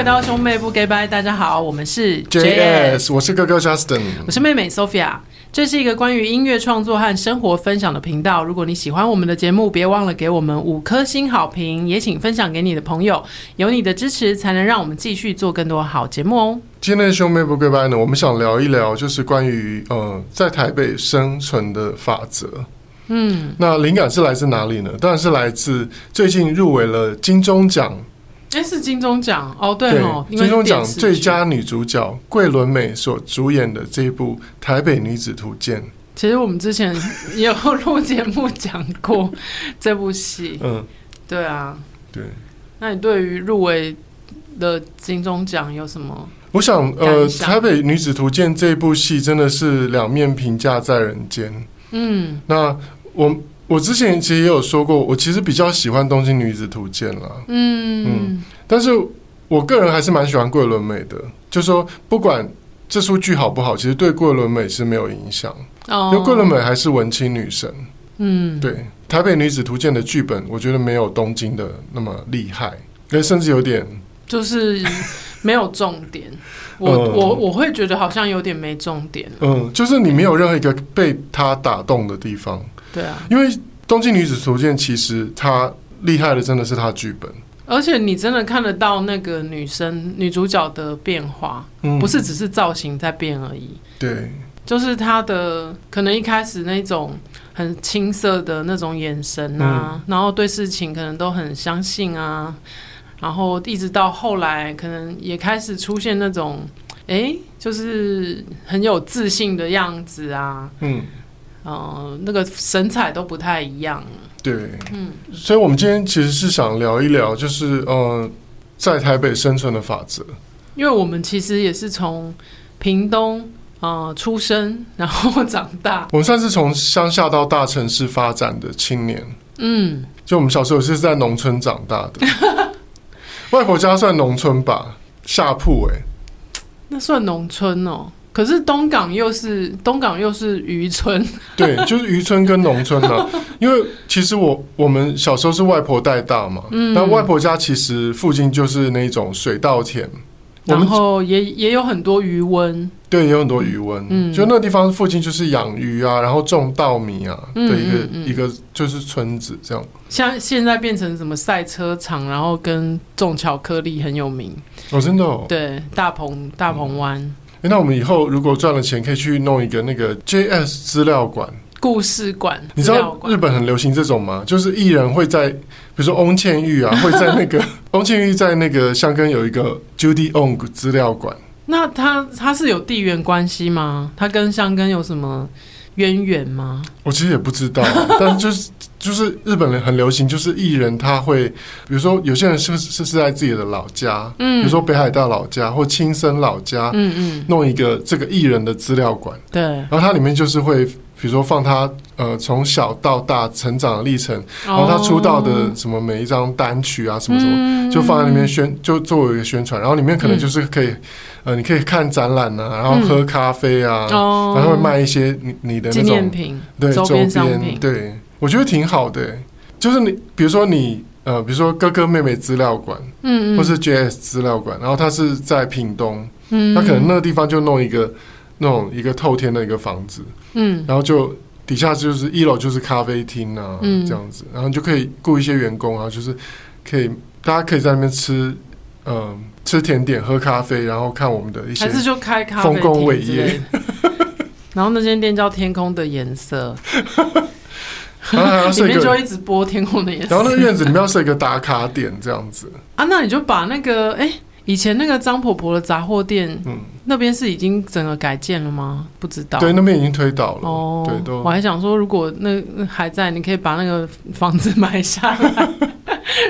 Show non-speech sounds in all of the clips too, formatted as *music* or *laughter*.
回到兄妹不 gay bye，大家好，我们是 JS，我是哥哥 Justin，我是妹妹 Sophia。这是一个关于音乐创作和生活分享的频道。如果你喜欢我们的节目，别忘了给我们五颗星好评，也请分享给你的朋友。有你的支持，才能让我们继续做更多好节目哦。今天的兄妹不 gay bye 呢，我们想聊一聊，就是关于呃，在台北生存的法则。嗯，那灵感是来自哪里呢？当然是来自最近入围了金钟奖。哎，是金钟奖哦，对哦，金钟奖最佳女主角桂纶镁所主演的这一部《台北女子图鉴》。其实我们之前也有 *laughs* 录节目讲过这部戏。嗯，对啊，对。那你对于入围的金钟奖有什么？我想，呃，《台北女子图鉴》这部戏真的是两面评价在人间。嗯，那我。我之前其实也有说过，我其实比较喜欢《东京女子图鉴》啦。嗯嗯，但是我个人还是蛮喜欢桂纶镁的。就是说，不管这出剧好不好，其实对桂纶镁是没有影响。哦，因为桂纶镁还是文青女神。嗯，对，《台北女子图鉴》的剧本，我觉得没有东京的那么厉害，甚至有点就是没有重点。*laughs* 我、嗯、我我会觉得好像有点没重点。嗯，就是你没有任何一个被他打动的地方。对啊，因为《东京女子图鉴》其实她厉害的真的是她剧本，而且你真的看得到那个女生女主角的变化，嗯，不是只是造型在变而已。对，就是她的可能一开始那种很青涩的那种眼神啊，嗯，然后对事情可能都很相信啊，然后一直到后来可能也开始出现那种，哎，就是很有自信的样子啊，嗯。哦、呃，那个神采都不太一样。对，嗯，所以我们今天其实是想聊一聊，就是呃，在台北生存的法则。因为我们其实也是从屏东呃出生，然后长大。*laughs* 我们算是从乡下到大城市发展的青年。嗯，就我们小时候是在农村长大的，*laughs* 外婆家算农村吧，下铺哎、欸，那算农村哦。可是东港又是东港又是渔村，*laughs* 对，就是渔村跟农村啊。因为其实我我们小时候是外婆带大嘛，嗯，那外婆家其实附近就是那种水稻田，然后也也有很多鱼温，对，也有很多鱼温，嗯，就那个地方附近就是养鱼啊，然后种稻米啊的一个、嗯嗯嗯、一个就是村子这样。像现在变成什么赛车场，然后跟种巧克力很有名。哦，真的哦，对，大鹏大鹏湾。那我们以后如果赚了钱，可以去弄一个那个 JS 资料馆、故事馆。你知道日本很流行这种吗？就是艺人会在，比如说翁倩玉啊，*laughs* 会在那个翁倩玉在那个香根有一个 Judy Ong 资料馆。那他他是有地缘关系吗？他跟香根有什么渊源吗？我其实也不知道，*laughs* 但是就是。就是日本人很流行，就是艺人他会，比如说有些人是是是在自己的老家，嗯，比如说北海道老家或亲生老家，嗯嗯，弄一个这个艺人的资料馆，对，然后它里面就是会，比如说放他呃从小到大成长的历程，然后他出道的什么每一张单曲啊什么什么，就放在里面宣，就作为一个宣传，然后里面可能就是可以，呃，你可以看展览啊，然后喝咖啡啊，然后会卖一些你你的那种纪念品，对，周边商品，对。我觉得挺好的，就是你比如说你呃，比如说哥哥妹妹资料馆，嗯，嗯，或是 JS 资料馆，然后它是在屏东，嗯，他可能那个地方就弄一个那种一个透天的一个房子，嗯，然后就底下就是一楼就是咖啡厅啊，嗯，这样子，然后就可以雇一些员工啊，就是可以大家可以在那边吃，呃，吃甜点、喝咖啡，然后看我们的一些还是就开咖啡厅丰功伟业，*laughs* 然后那间店叫天空的颜色。*laughs* 然后里面就一直播天空的颜色，然后那个院子里面要设一个打卡点，这样子啊，那你就把那个哎、欸，以前那个张婆婆的杂货店，嗯，那边是已经整个改建了吗？不知道，对，那边已经推倒了。哦，对，都。我还想说，如果那还在，你可以把那个房子买下来。*laughs*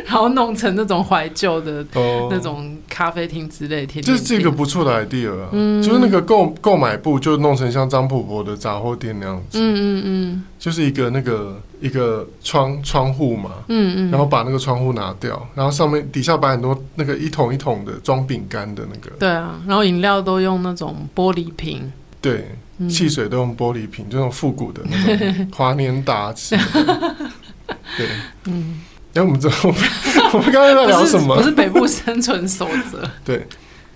然后弄成那种怀旧的那种咖啡厅之类，天，就是一个不错的 idea 啊。嗯，就是那个购购买部就弄成像张婆婆的杂货店那样子。嗯嗯嗯，就是一个那个一个窗窗户嘛。嗯嗯，然后把那个窗户拿掉，然后上面底下摆很多那个一桶一桶的装饼干的那个。对啊，然后饮料都用那种玻璃瓶。对，汽水都用玻璃瓶，就那种复古的那种 *laughs* 华年达。对，嗯。哎，我们这我们我们刚才在聊什么？不是，不是北部生存守则。*laughs* 对，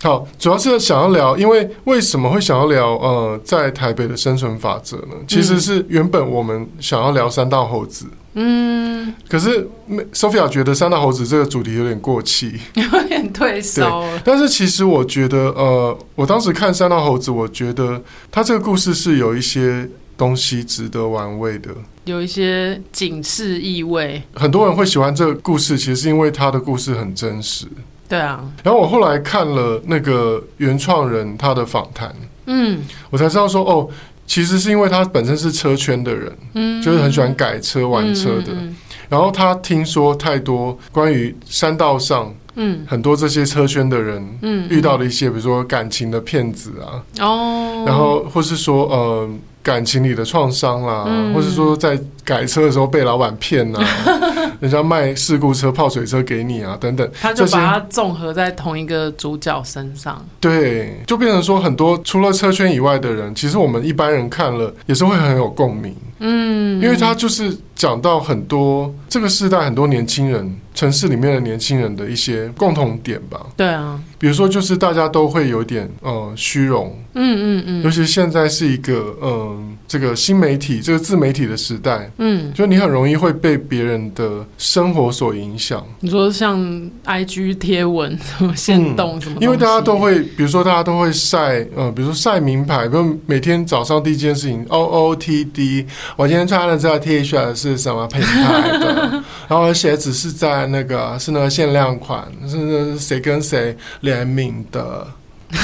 好，主要是想要聊，因为为什么会想要聊呃，在台北的生存法则呢？其实是原本我们想要聊三道猴子。嗯，可是 Sophia 觉得三道猴子这个主题有点过气，*laughs* 有点退烧。但是其实我觉得，呃，我当时看三道猴子，我觉得他这个故事是有一些东西值得玩味的，有一些警示意味。很多人会喜欢这个故事，其实是因为他的故事很真实。对啊。然后我后来看了那个原创人他的访谈，嗯，我才知道说，哦。其实是因为他本身是车圈的人，嗯，就是很喜欢改车、玩车的。嗯嗯嗯、然后他听说太多关于山道上，嗯，很多这些车圈的人，嗯，遇到了一些，比如说感情的骗子啊，哦，然后或是说，呃，感情里的创伤啦，嗯、或是说在改车的时候被老板骗呐。*laughs* 人家卖事故车、泡水车给你啊，等等，他就把它综合在同一个主角身上。对，就变成说很多除了车圈以外的人，其实我们一般人看了也是会很有共鸣。嗯，因为他就是讲到很多这个时代很多年轻人，城市里面的年轻人的一些共同点吧。对啊，比如说就是大家都会有点呃虚荣。嗯嗯嗯，尤其现在是一个嗯、呃、这个新媒体这个自媒体的时代。嗯，就你很容易会被别人的生活所影响。你说像 IG 贴文什么限动什么、嗯？因为大家都会，比如说大家都会晒呃，比如说晒名牌，比如每天早上第一件事情 OOTD。我今天穿的这个 T 恤是什么品牌的？*laughs* 然后鞋子是在那个是那个限量款，是谁跟谁联名的？*laughs*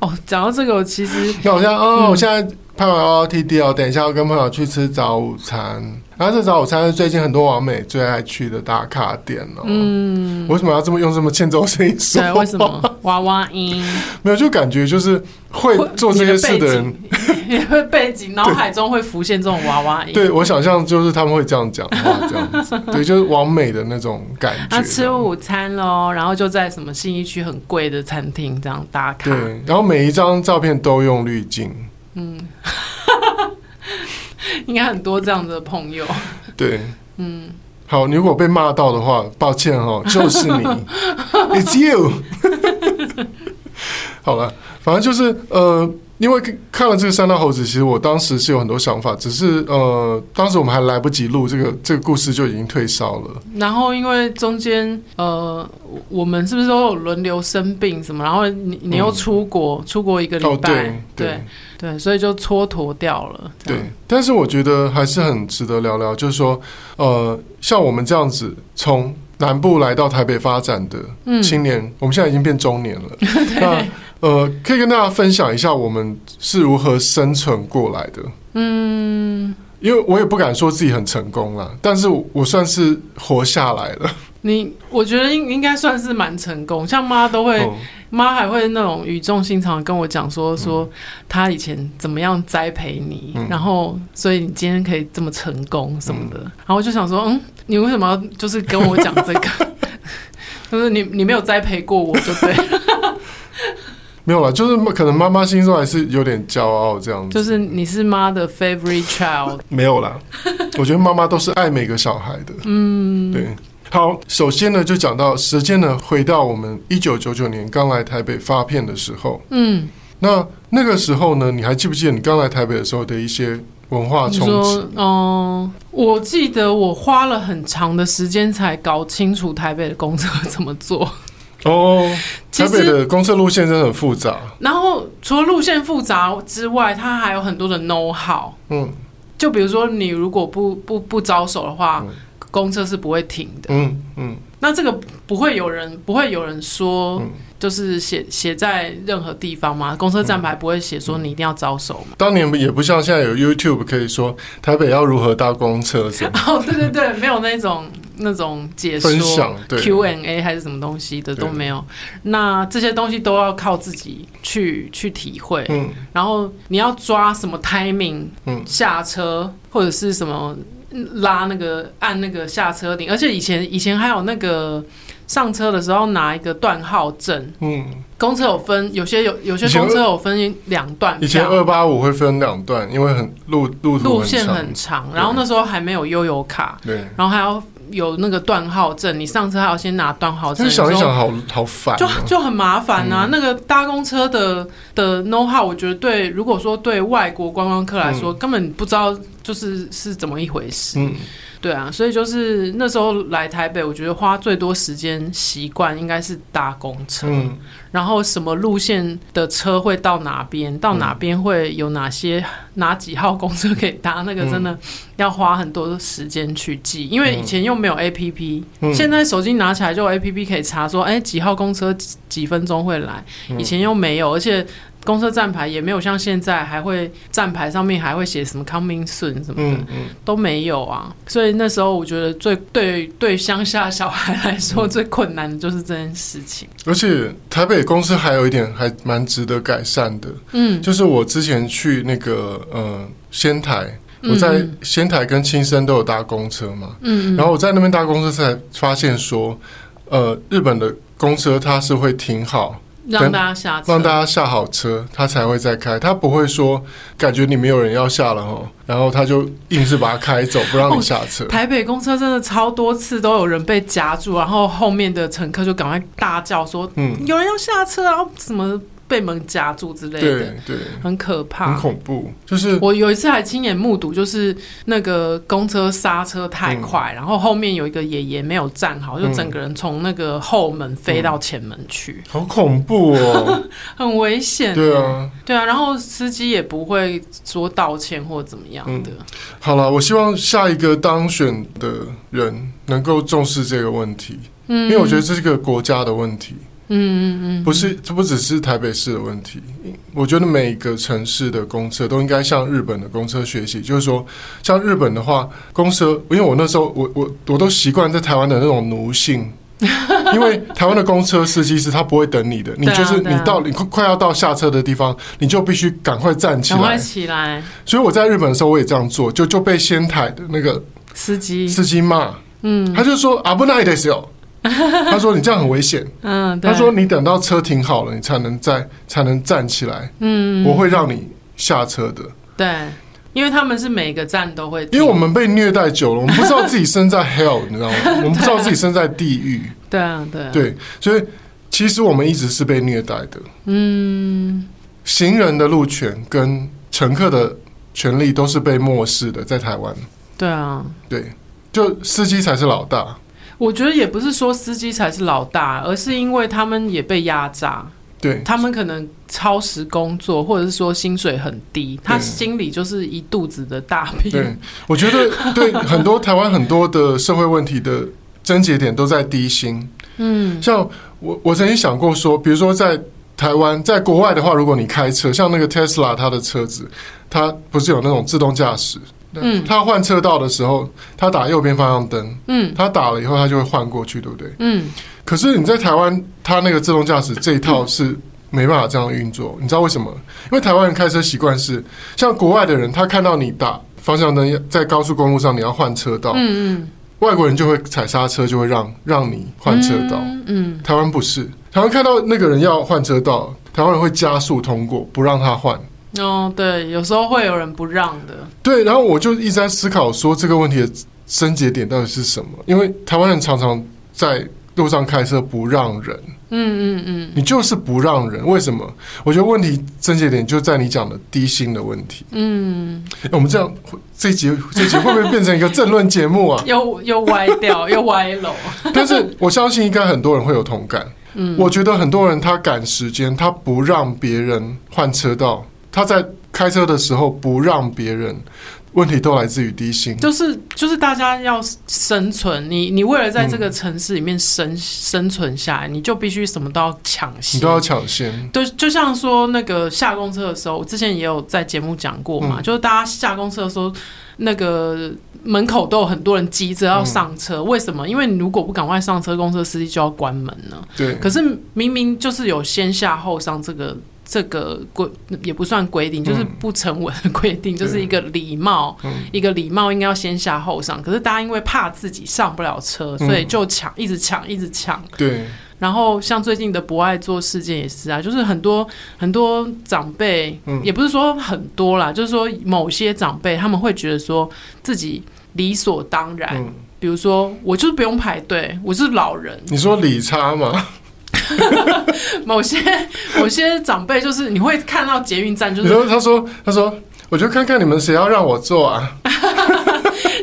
哦，讲到这个，我其实那我现在哦，我现在拍完 OOTD 哦，等一下要跟朋友去吃早午餐。然后这早午餐是最近很多网美最爱去的打卡点哦。嗯，为什么要这么用这么欠揍声音说？对，为什么？*laughs* 娃娃音没有，就感觉就是会做这些事的人，也会背景 *laughs* 脑海中会浮现这种娃娃音。对，我想象就是他们会这样讲话，这样子。*laughs* 对，就是完美的那种感觉。他吃午餐喽，然后就在什么信义区很贵的餐厅这样打卡。对，然后每一张照片都用滤镜。嗯。*laughs* 应该很多这样的朋友。对，嗯，好，你如果被骂到的话，抱歉哦，*laughs* 就是你，It's you。*laughs* 好了，反正就是呃。因为看了这个三大猴子，其实我当时是有很多想法，只是呃，当时我们还来不及录这个这个故事就已经退烧了。然后因为中间呃，我们是不是都有轮流生病什么？然后你你又出国，嗯、出国一个礼拜，哦、对对，所以就蹉跎掉了。对，但是我觉得还是很值得聊聊，就是说呃，像我们这样子从南部来到台北发展的青年，嗯、我们现在已经变中年了。*laughs* 那呃，可以跟大家分享一下我们是如何生存过来的。嗯，因为我也不敢说自己很成功啦，但是我算是活下来了。你，我觉得应应该算是蛮成功。像妈都会，妈、哦、还会那种语重心长跟我讲说，说她以前怎么样栽培你，嗯、然后所以你今天可以这么成功什么的。嗯、然后我就想说，嗯，你为什么要就是跟我讲这个？*laughs* 就是你你没有栽培过我就对了。没有了，就是可能妈妈心中还是有点骄傲这样子。就是你是妈的 favorite child。*laughs* 没有啦，我觉得妈妈都是爱每个小孩的。嗯，对。好，首先呢，就讲到时间呢，回到我们一九九九年刚来台北发片的时候。嗯，那那个时候呢，你还记不记得你刚来台北的时候的一些文化冲击？嗯、呃，我记得我花了很长的时间才搞清楚台北的公车怎么坐。哦，台北的公车路线真的很复杂。然后除了路线复杂之外，它还有很多的 know how。嗯，就比如说你如果不不不招手的话，嗯、公车是不会停的。嗯嗯，嗯那这个不会有人不会有人说。嗯就是写写在任何地方吗？公车站牌不会写说你一定要招手吗？当年也不像现在有 YouTube 可以说台北要如何搭公车是？*laughs* 哦，对对对，没有那种那种解说、Q&A 还是什么东西的都没有。那这些东西都要靠自己去去体会。嗯，然后你要抓什么 timing，嗯，下车或者是什么拉那个按那个下车铃，而且以前以前还有那个。上车的时候拿一个段号证。嗯，公车有分，有些有有些公车有分两段。以前二八五会分两段，因为很路路路线很长，然后那时候还没有悠游卡。对，然后还要有那个断号证，你上车还要先拿断号证。想一想好，好好烦，就就很麻烦啊。嗯、那个搭公车的的 know how，我觉得对，如果说对外国观光客来说，嗯、根本不知道就是是怎么一回事。嗯。对啊，所以就是那时候来台北，我觉得花最多时间习惯应该是搭公车，嗯、然后什么路线的车会到哪边，到哪边会有哪些哪几号公车可以搭，那个真的要花很多时间去记，因为以前又没有 APP，、嗯、现在手机拿起来就 APP 可以查说，哎，几号公车几分钟会来，以前又没有，而且。公车站牌也没有像现在还会站牌上面还会写什么 coming soon 什么的，嗯嗯、都没有啊。所以那时候我觉得最对对乡下小孩来说最困难的就是这件事情。而且台北公司还有一点还蛮值得改善的，嗯，就是我之前去那个呃仙台，我在仙台跟青森都有搭公车嘛，嗯，然后我在那边搭公车才发现说，呃，日本的公车它是会停好。让大家下车，让大家下好车，他才会再开。他不会说感觉你没有人要下了哦，然后他就硬是把它开走，不让你下车。哦，台北公车真的超多次都有人被夹住，然后后面的乘客就赶快大叫说：“嗯，有人要下车啊！”什么？被门夹住之类的，对对，很可怕，很恐怖。就是我有一次还亲眼目睹，就是那个公车刹车太快，嗯、然后后面有一个爷爷没有站好，就整个人从那个后门飞到前门去，嗯、好恐怖哦，*laughs* 很危险。对啊，对啊，然后司机也不会说道歉或怎么样的。嗯、好了，我希望下一个当选的人能够重视这个问题，嗯，因为我觉得这是个国家的问题。嗯嗯嗯，不是，这不只是台北市的问题。我觉得每个城市的公车都应该向日本的公车学习。就是说，像日本的话，公车，因为我那时候我我我都习惯在台湾的那种奴性，*laughs* 因为台湾的公车司机是他不会等你的，你就是你到你快快要到下车的地方，你就必须赶快站起来，赶快起来。所以我在日本的时候我也这样做，就就被仙台的那个司机司机骂，嗯，他就说危ないですよ。 *laughs* 他说：“你这样很危险。”嗯，他说：“你等到车停好了，你才能再才能站起来。”嗯，我会让你下车的。对，因为他们是每个站都会。因为我们被虐待久了，我们不知道自己身在 *laughs* hell，你知道吗？我们不知道自己身在地狱。对啊，对啊，对，所以其实我们一直是被虐待的。嗯，行人的路权跟乘客的权利都是被漠视的，在台湾。对啊，对，就司机才是老大。我觉得也不是说司机才是老大，而是因为他们也被压榨。对，他们可能超时工作，或者是说薪水很低，他心里就是一肚子的大病。对，我觉得对很多台湾很多的社会问题的症结点都在低薪。嗯，像我我曾经想过说，比如说在台湾，在国外的话，如果你开车，像那个 Tesla，它的车子，它不是有那种自动驾驶？嗯，他换车道的时候，他打右边方向灯，嗯，他打了以后，他就会换过去，对不对？嗯。可是你在台湾，他那个自动驾驶这一套是没办法这样运作，你知道为什么？因为台湾人开车习惯是像国外的人，他看到你打方向灯在高速公路上，你要换车道，嗯嗯，外国人就会踩刹车，就会让让你换车道，嗯。台湾不是，台湾看到那个人要换车道，台湾人会加速通过，不让他换。哦，对，有时候会有人不让的。对，然后我就一直在思考说这个问题的症结点到底是什么？因为台湾人常常在路上开车不让人。嗯嗯嗯，你就是不让人，为什么？我觉得问题症结点就在你讲的低薪的问题。嗯，我们这样这集这集会不会变成一个政论节目啊？*laughs* 又又歪掉，*laughs* 又歪楼。但是我相信应该很多人会有同感。嗯，我觉得很多人他赶时间，他不让别人换车道。他在开车的时候不让别人，问题都来自于低薪。就是就是大家要生存，你你为了在这个城市里面生、嗯、生存下来，你就必须什么都要抢先，你都要抢先。对，就像说那个下公车的时候，我之前也有在节目讲过嘛，嗯、就是大家下公车的时候，那个门口都有很多人急着要上车，嗯、为什么？因为你如果不赶快上车，公车司机就要关门了。对，可是明明就是有先下后上这个。这个规也不算规定，就是不成文的规定，嗯、就是一个礼貌，嗯、一个礼貌应该要先下后上。可是大家因为怕自己上不了车，所以就抢，一直抢，一直抢。对。然后像最近的博爱做事件也是啊，就是很多很多长辈，嗯、也不是说很多啦，就是说某些长辈他们会觉得说自己理所当然。比如说我就是不用排队，我是老人。你说理差吗？*laughs* 某些某些长辈就是你会看到捷运站，就是你说他说他说，我就看看你们谁要让我坐啊。*laughs*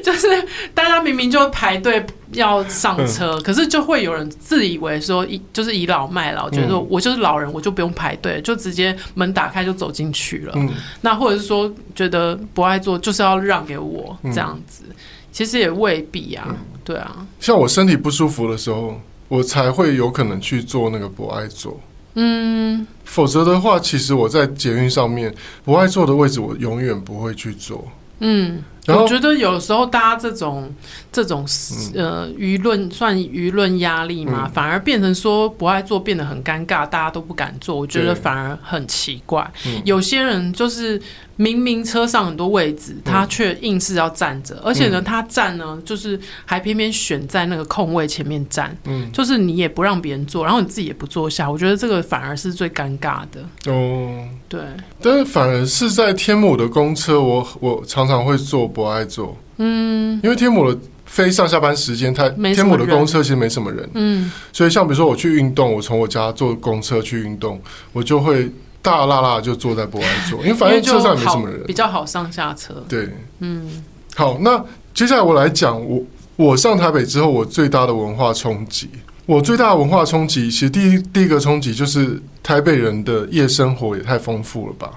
就是大家明明就排队要上车，嗯，可是就会有人自以为说以就是倚老卖老，觉得说我就是老人，我就不用排队，就直接门打开就走进去了。嗯，那或者是说觉得不爱坐就是要让给我这样子，嗯，其实也未必啊，嗯。对啊，像我身体不舒服的时候，我才会有可能去做那个不爱做。嗯，否则的话，其实我在捷运上面不爱坐的位置，我永远不会去坐。嗯。我觉得有时候大家这种这种呃舆论算舆论压力嘛，反而变成说不爱做变得很尴尬，大家都不敢做。我觉得反而很奇怪。有些人就是明明车上很多位置，他却硬是要站着，而且呢，他站呢就是还偏偏选在那个空位前面站，嗯。就是你也不让别人坐，然后你自己也不坐下。我觉得这个反而是最尴尬的。哦，对，但是反而是在天母的公车，我我常常会坐。不爱坐，嗯，因为天母的非上下班时间，它天母的公车其实没什么人，嗯，所以像比如说我去运动，我从我家坐公车去运动，我就会大辣辣就坐在博爱坐，*laughs* 因为反正车上也没什么人，比较好上下车。对，嗯，好，那接下来我来讲我我上台北之后我最大的文化冲击，我最大的文化冲击，其实第一第一个冲击就是台北人的夜生活也太丰富了吧。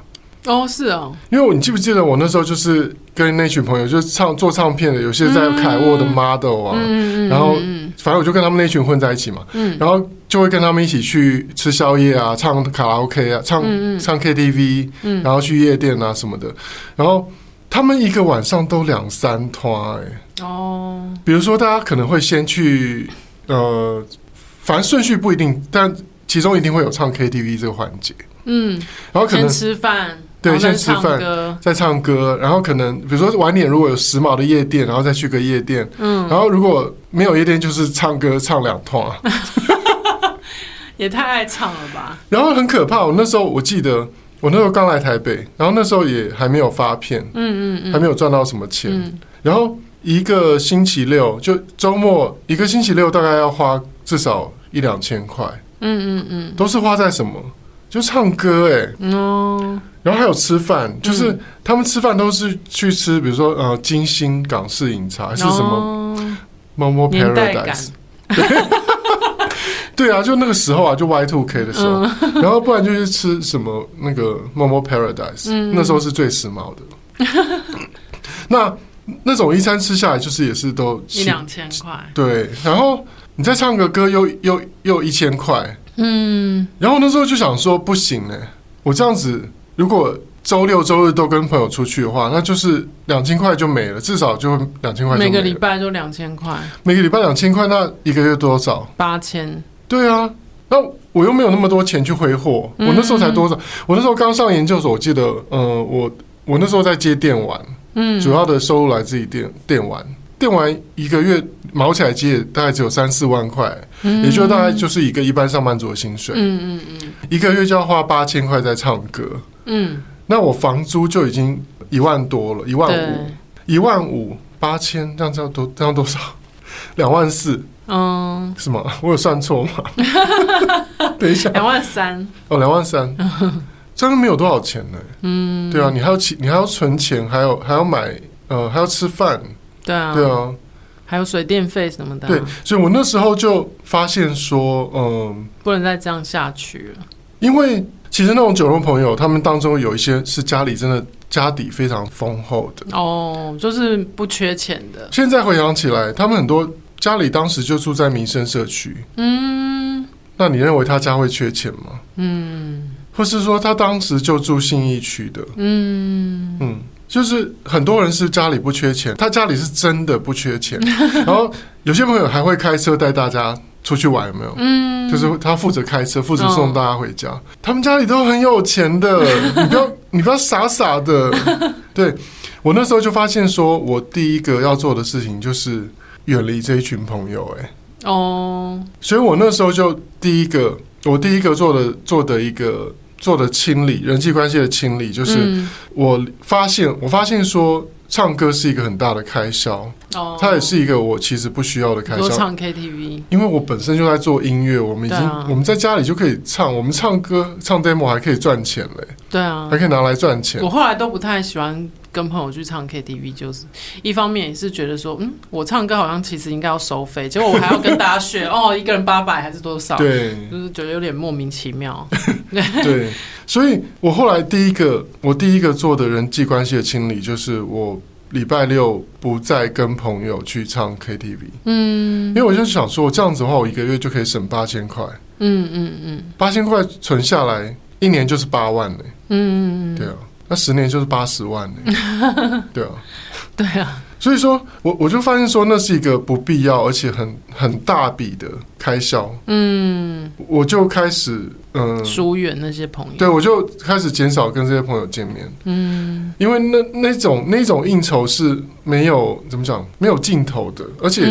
哦，是哦，因为我你记不记得我那时候就是跟那群朋友，就是唱做唱片的，有些在凯沃的 model 啊，嗯、然后反正我就跟他们那群混在一起嘛，嗯、然后就会跟他们一起去吃宵夜啊，唱卡拉 OK 啊，唱、嗯、唱 KTV，、嗯、然后去夜店啊什么的，然后他们一个晚上都两三团哎，哦，比如说大家可能会先去呃，反正顺序不一定，但其中一定会有唱 KTV 这个环节，嗯，然后可能吃饭。对，先吃饭，再唱歌，然后可能比如说晚点如果有时髦的夜店，然后再去个夜店，嗯，然后如果没有夜店，就是唱歌唱两趟，*laughs* 也太爱唱了吧！然后很可怕，我那时候我记得我那时候刚来台北，然后那时候也还没有发片，嗯嗯嗯，还没有赚到什么钱，嗯，然后一个星期六就周末一个星期六大概要花至少一两千块，嗯嗯嗯，都是花在什么？就唱歌哎、欸，哦，然后还有吃饭，就是他们吃饭都是去吃，比如说呃金星港式饮茶，还是什么 Momo Paradise，对，*laughs* 啊，就那个时候啊，就 Y Two K 的时候，然后不然就是吃什么那个 Momo Paradise，那时候是最时髦的。*laughs* 那那种一餐吃下来，就是也是都一两千块，对，然后你再唱个歌又，又又又一千块。嗯，然后那时候就想说不行呢，我这样子如果周六周日都跟朋友出去的话，那就是两千块就没了，至少就两千块。每个礼拜就两千块，每个礼拜两千块，那一个月多少？八千。对啊，那我又没有那么多钱去挥霍，我那时候才多少？我那时候刚上研究所，我记得，呃，我我那时候在接电玩，嗯，主要的收入来自于电电玩。电玩一个月毛起来接大概只有三四万块，嗯，也就大概就是一个一般上班族的薪水。嗯嗯嗯，一个月就要花八千块在唱歌。嗯，那我房租就已经一万多了，一万五，一万五八千，这样这样多这样多少？*laughs* 两万四。嗯，是吗？我有算错吗？*laughs* 等一下，两万三。哦，两万三，*laughs* 这样没有多少钱呢？嗯，对啊，你还要你还要存钱，还有还要买呃还要吃饭。对啊，对啊，还有水电费什么的。对，所以我那时候就发现说，嗯，不能再这样下去了。因为其实那种酒肉朋友，他们当中有一些是家里真的家底非常丰厚的。哦，就是不缺钱的。现在回想起来，他们很多家里当时就住在民生社区。嗯，那你认为他家会缺钱吗？嗯，或是说他当时就住信义区的？嗯嗯。就是很多人是家里不缺钱，他家里是真的不缺钱。*laughs* 然后有些朋友还会开车带大家出去玩，有没有？嗯，就是他负责开车，负责送大家回家。他们家里都很有钱的，*laughs* 你不要你不要傻傻的。*laughs* 对，我那时候就发现，说我第一个要做的事情就是远离这一群朋友。哎，哦，所以我那时候就第一个，我第一个做的做的一个。做的清理，人际关系的清理，就是我发现，我发现说，唱歌是一个很大的开销，哦，它也是一个我其实不需要的开销。唱 KTV，因为我本身就在做音乐，我们已经、啊、我们在家里就可以唱，我们唱歌唱 demo 还可以赚钱嘞。对啊，还可以拿来赚钱。我后来都不太喜欢跟朋友去唱 KTV，就是一方面也是觉得说，嗯，我唱歌好像其实应该要收费，结果我还要跟大家 *laughs* 学哦，一个人八百还是多少？对，就是觉得有点莫名其妙。*laughs* 对，所以我后来第一个，我第一个做的人际关系的清理，就是我礼拜六不再跟朋友去唱 KTV。嗯，因为我就想说，这样子的话，我一个月就可以省八千块。嗯嗯嗯，八千块存下来，一年就是八万嘞。嗯，对啊。那十年就是八十万呢，*laughs* 对啊，对啊，所以说我我就发现说那是一个不必要而且很很大笔的开销，嗯，我就开始嗯。疏远那些朋友，对，我就开始减少跟这些朋友见面，嗯，因为那那种那种应酬是没有怎么讲没有尽头的，而且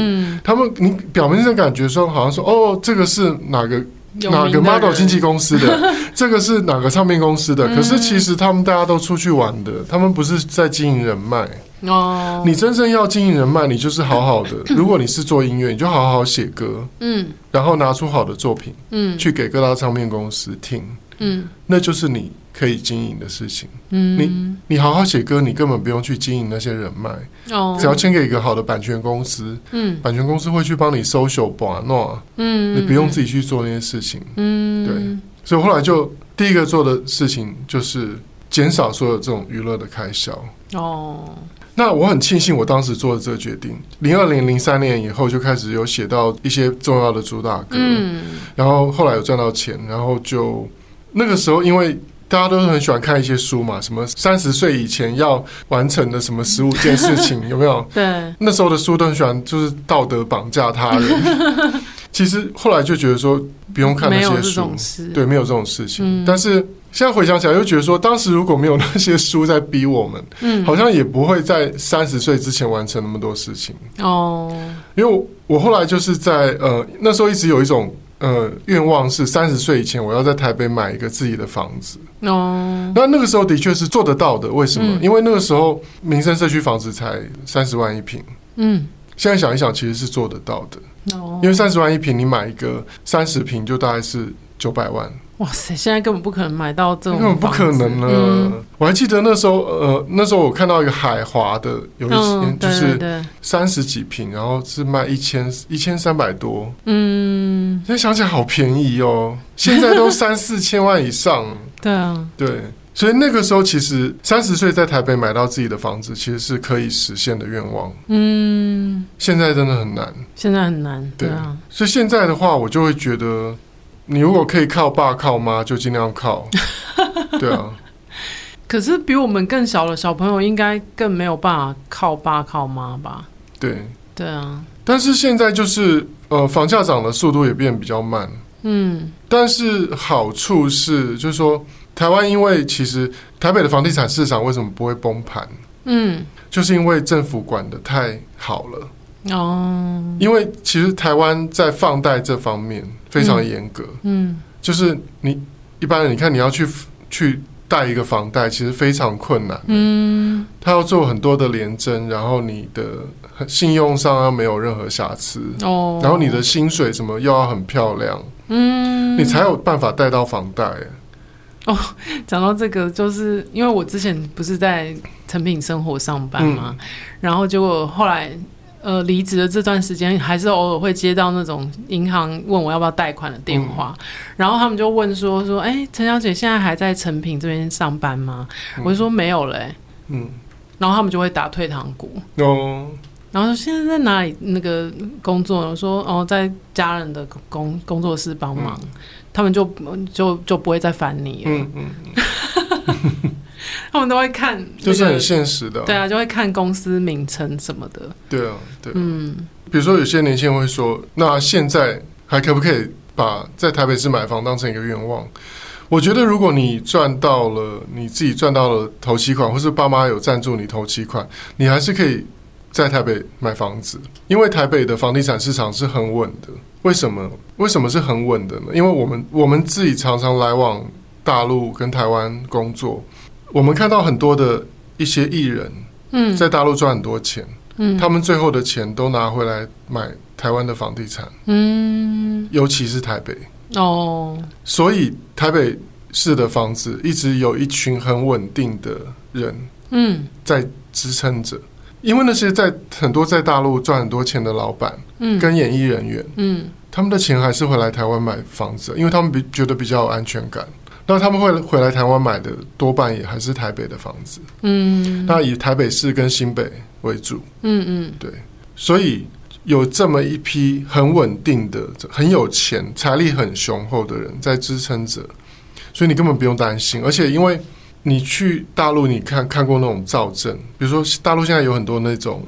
他们你表面上感觉说好像说哦这个是哪个。哪个 model 经纪公司的？*laughs* 这个是哪个唱片公司的？可是其实他们大家都出去玩的，他们不是在经营人脉。哦，你真正要经营人脉，你就是好好的。*laughs* 如果你是做音乐，你就好好写歌，嗯，然后拿出好的作品，嗯，去给各大唱片公司听，嗯，那就是你。可以经营的事情，嗯，你你好好写歌，你根本不用去经营那些人脉，哦，只要签给一个好的版权公司，嗯，版权公司会去帮你 social 把弄，嗯，你不用自己去做那些事情，嗯，对，所以后来就第一个做的事情就是减少所有这种娱乐的开销，哦，那我很庆幸我当时做的这个决定，零二零零三年以后就开始有写到一些重要的主打歌，嗯，然后后来有赚到钱，然后就那个时候因为。大家都是很喜欢看一些书嘛，什么三十岁以前要完成的什么十五件事情，*laughs* 有没有？对，那时候的书都很喜欢，就是道德绑架他人。*laughs* 其实后来就觉得说，不用看那些书，对，没有这种事情。嗯、但是现在回想起来，又觉得说，当时如果没有那些书在逼我们，嗯，好像也不会在三十岁之前完成那么多事情哦。因为我，我后来就是在呃那时候一直有一种。呃，愿望是三十岁以前我要在台北买一个自己的房子。哦，那那个时候的确是做得到的。为什么？嗯、因为那个时候民生社区房子才三十万一平。嗯，现在想一想，其实是做得到的。哦，因为三十万一平，你买一个三十平就大概是九百万。哇塞！现在根本不可能买到这种，根本不可能了。嗯、我还记得那时候，呃，那时候我看到一个海华的，有一间、嗯、就是三十几平，然后是卖一千一千三百多。嗯，现在想起来好便宜哦，现在都三四千万以上。*laughs* 对啊，对，所以那个时候其实三十岁在台北买到自己的房子，其实是可以实现的愿望。嗯，现在真的很难，现在很难。对啊，所以现在的话，我就会觉得。你如果可以靠爸靠妈，就尽量靠。*laughs* 对啊，可是比我们更小的小朋友，应该更没有办法靠爸靠妈吧？对，对啊。但是现在就是呃，房价涨的速度也变比较慢。嗯。但是好处是，就是说台湾，因为其实台北的房地产市场为什么不会崩盘？嗯，就是因为政府管的太好了。哦。因为其实台湾在放贷这方面。非常严格，嗯，就是你一般人，你看你要去去贷一个房贷，其实非常困难，嗯，他要做很多的联征，然后你的信用上要没有任何瑕疵，哦，然后你的薪水什么又要很漂亮，嗯，你才有办法贷到房贷。哦，讲到这个，就是因为我之前不是在成品生活上班嘛，嗯，然后结果后来。呃，离职的这段时间，还是偶尔会接到那种银行问我要不要贷款的电话，嗯、然后他们就问说说，哎、欸，陈小姐现在还在成品这边上班吗？嗯、我就说没有嘞、欸，嗯，然后他们就会打退堂鼓，哦，然后说现在在哪里那个工作？我说哦，在家人的工工作室帮忙，嗯、他们就就就不会再烦你了，嗯嗯。*laughs* 嗯他们都会看、那个，就是很现实的、啊。对啊，就会看公司名称什么的。对啊，对啊。嗯，比如说有些年轻人会说：“那现在还可不可以把在台北市买房当成一个愿望？”我觉得，如果你赚到了，你自己赚到了头期款，或是爸妈有赞助你头期款，你还是可以在台北买房子，因为台北的房地产市场是很稳的。为什么？为什么是很稳的呢？因为我们我们自己常常来往大陆跟台湾工作。我们看到很多的一些艺人，嗯，在大陆赚很多钱，嗯，他们最后的钱都拿回来买台湾的房地产，嗯，尤其是台北。哦，所以台北市的房子一直有一群很稳定的人，嗯，在支撑着，因为那些在很多在大陆赚很多钱的老板，嗯，跟演艺人员，嗯，他们的钱还是会来台湾买房子，因为他们比觉得比较有安全感。那他们会回来台湾买的多半也还是台北的房子，嗯，那以台北市跟新北为主，嗯嗯，对，所以有这么一批很稳定的、很有钱、财力很雄厚的人在支撑着，所以你根本不用担心。而且因为你去大陆，你看看过那种造镇，比如说大陆现在有很多那种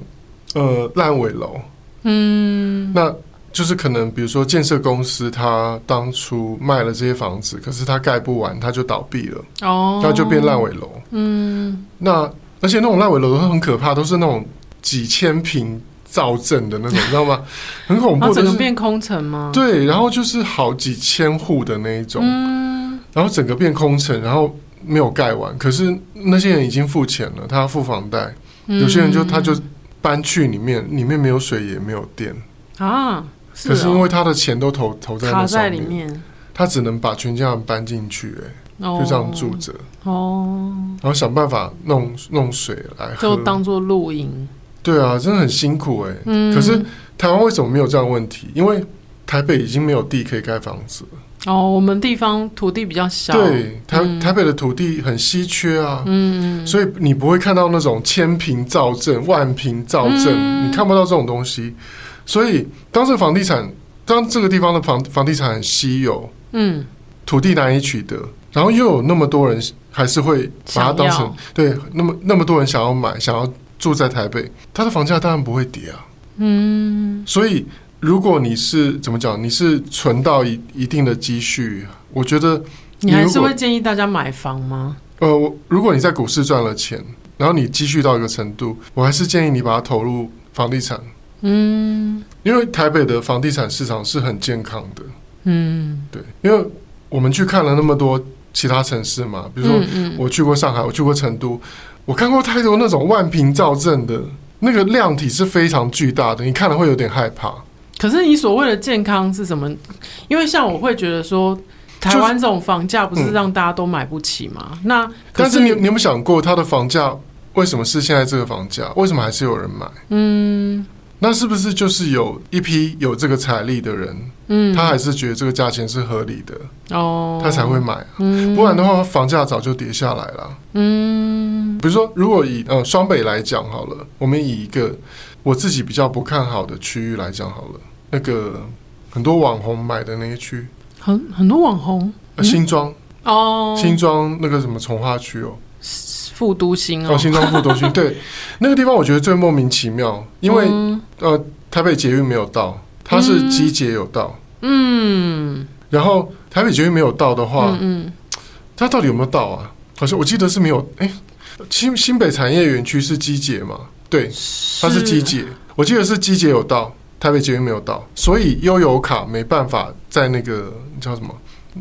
呃烂尾楼，嗯，那。就是可能，比如说建设公司，他当初卖了这些房子，可是他盖不完，他就倒闭了，哦，那就变烂尾楼。嗯，那而且那种烂尾楼都很可怕，都是那种几千平造镇的那种，*laughs* 你知道吗？很恐怖，整个变空城吗？对，然后就是好几千户的那一种，嗯，然后整个变空城，然后没有盖完，可是那些人已经付钱了，他要付房贷，有些人就他就搬去里面，里面没有水也没有电啊。可是因为他的钱都投投在那上面，他只能把全家人搬进去，哎，就这样住着哦，然后想办法弄弄水来喝，就当做露营。对啊，真的很辛苦哎。嗯，可是台湾为什么没有这样的问题？因为台北已经没有地可以盖房子了。哦，我们地方土地比较小，对，台台北的土地很稀缺啊。嗯，所以你不会看到那种千平造镇、万平造镇，你看不到这种东西。所以，当这个房地产，当这个地方的房房地产很稀有，嗯，土地难以取得，然后又有那么多人还是会把它当成对，那么那么多人想要买，想要住在台北，它的房价当然不会跌啊，嗯。所以，如果你是怎么讲，你是存到一一定的积蓄，我觉得你，你还是会建议大家买房吗？呃，我如果你在股市赚了钱，然后你积蓄到一个程度，我还是建议你把它投入房地产。嗯，因为台北的房地产市场是很健康的。嗯，对，因为我们去看了那么多其他城市嘛，比如说我去过上海，我去过成都，我看过太多那种万平造镇的，那个量体是非常巨大的，你看了会有点害怕。可是你所谓的健康是什么？因为像我会觉得说，台湾这种房价不是让大家都买不起吗？嗯、那但是你你有没有想过，它的房价为什么是现在这个房价？为什么还是有人买？嗯。那是不是就是有一批有这个财力的人，嗯，他还是觉得这个价钱是合理的哦，他才会买啊，嗯，不然的话房价早就跌下来了，嗯，比如说如果以呃双北来讲好了，我们以一个我自己比较不看好的区域来讲好了，那个很多网红买的那些区，很很多网红，呃，新庄。哦，新庄那个什么从化区哦。副都心哦，哦，新庄副都心，*laughs* 对，那个地方我觉得最莫名其妙，因为、嗯、呃，台北捷运没有到，它是机捷有到，嗯，然后台北捷运没有到的话，嗯，嗯，它到底有没有到啊？好像我记得是没有，哎，新新北产业园区是机捷嘛？对，它是机捷，我记得是机捷有到，台北捷运没有到，所以悠游卡没办法在那个叫什么？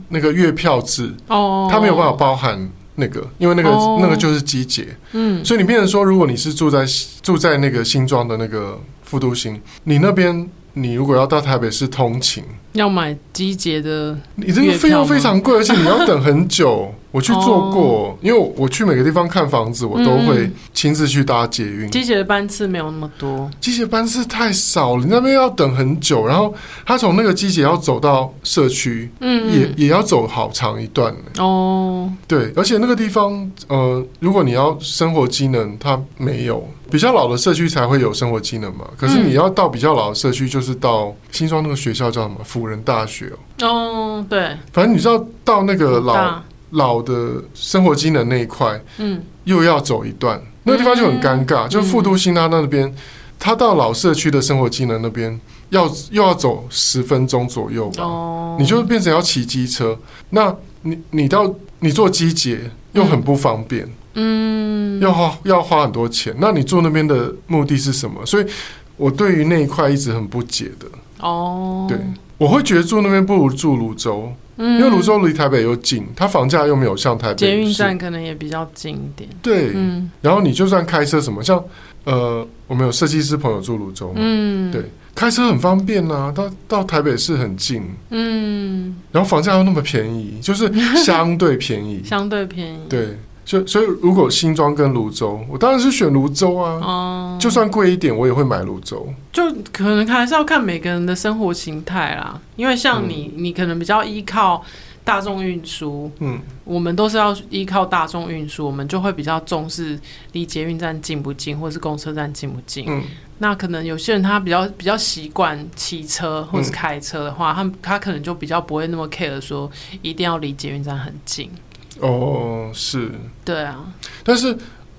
那个月票制哦，它没有办法包含。那个，因为那个、oh, 那个就是机捷，嗯，所以你变成说，如果你是住在住在那个新庄的那个复都心，你那边你如果要到台北市通勤，要买机捷的，你这个费用非常贵，而且你要等很久。我去做过，oh. 因为我去每个地方看房子，我都会亲自去搭捷运。机捷的班次没有那么多，机捷班次太少了，你那边要等很久。然后他从那个机捷要走到社区，嗯，也也要走好长一段哦。Oh. 对，而且那个地方，呃，如果你要生活机能，它没有。比较老的社区才会有生活机能嘛。可是你要到比较老的社区，就是到新庄那个学校叫什么辅仁大学哦。哦，oh, 对，反正你知道到那个老。老的生活机能那一块，嗯，又要走一段，那个地方就很尴尬。嗯、就副都新他那边，他到老社区的生活机能那边，要又要走十分钟左右吧。哦，你就变成要骑机车，那你你到你坐机捷又很不方便，嗯，要花要花很多钱。那你住那边的目的是什么？所以我对于那一块一直很不解的。哦，对，我会觉得住那边不如住芦洲。嗯，因为泸州离台北又近，它房价又没有像台北捷运站可能也比较近一点。对，嗯，然后你就算开车什么，像呃，我们有设计师朋友住泸州嘛，嗯，对，开车很方便啊，到到台北市很近，嗯，然后房价又那么便宜，就是相对便宜，*laughs* 相对便宜，对。所所以，如果新庄跟泸州，我当然是选泸州啊。哦，就算贵一点，我也会买泸州。就可能还是要看每个人的生活形态啦。因为像你，嗯、你可能比较依靠大众运输。嗯，我们都是要依靠大众运输，我们就会比较重视离捷运站近不近，或是公车站近不近。嗯，那可能有些人他比较比较习惯骑车或是开车的话，嗯、他他可能就比较不会那么 care 说一定要离捷运站很近。哦，是，对啊，但是，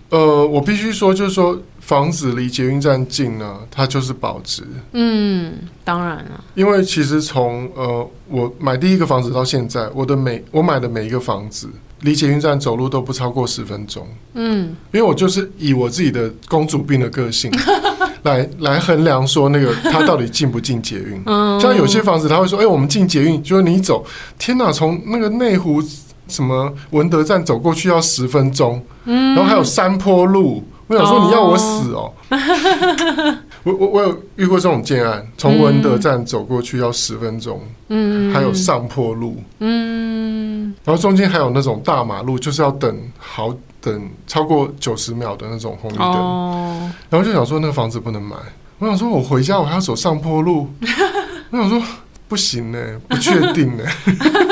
呃，我必须说，就是说，房子离捷运站近呢，它就是保值。嗯，当然了，因为其实从呃，我买第一个房子到现在，我的每我买的每一个房子离捷运站走路都不超过十分钟。嗯，因为我就是以我自己的公主病的个性 *laughs* 来来衡量说那个它到底进不进捷运。嗯，像有些房子他会说，哎、欸，我们进捷运，就是你走，天哪，从那个内湖。什么文德站走过去要十分钟，嗯，然后还有山坡路，我想说你要我死哦！*laughs* 我我我有遇过这种建案，从文德站走过去要十分钟，嗯，还有上坡路，嗯，然后中间还有那种大马路，就是要等好等超过九十秒的那种红绿灯，哦，然后就想说那个房子不能买，我想说我回家我还要走上坡路，*laughs* 我想说不行呢，不确定呢。*laughs*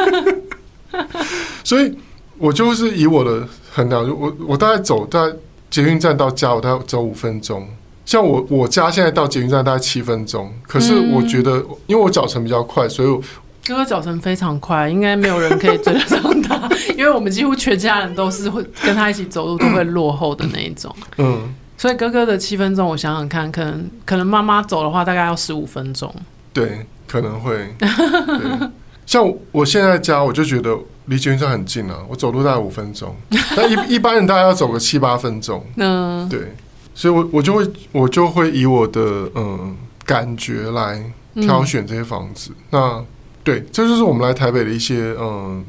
所以，我就是以我的衡量，我我大概走在捷运站到家，我大概走五分钟。像我我家现在到捷运站大概七分钟，可是我觉得，因为我脚程比较快，所以我哥哥脚程非常快，应该没有人可以追得上他，*laughs* 因为我们几乎全家人都是会跟他一起走路都会落后的那一种。嗯，所以哥哥的七分钟，我想想看，可能可能妈妈走的话，大概要十五分钟。对，可能会。像我现在家，我就觉得离捷运站很近啊，我走路大概五分钟，*laughs* 但一一般人大概要走个七八分钟。嗯，对，所以我我就会我就会以我的嗯感觉来挑选这些房子。嗯、那对，这就是我们来台北的一些嗯。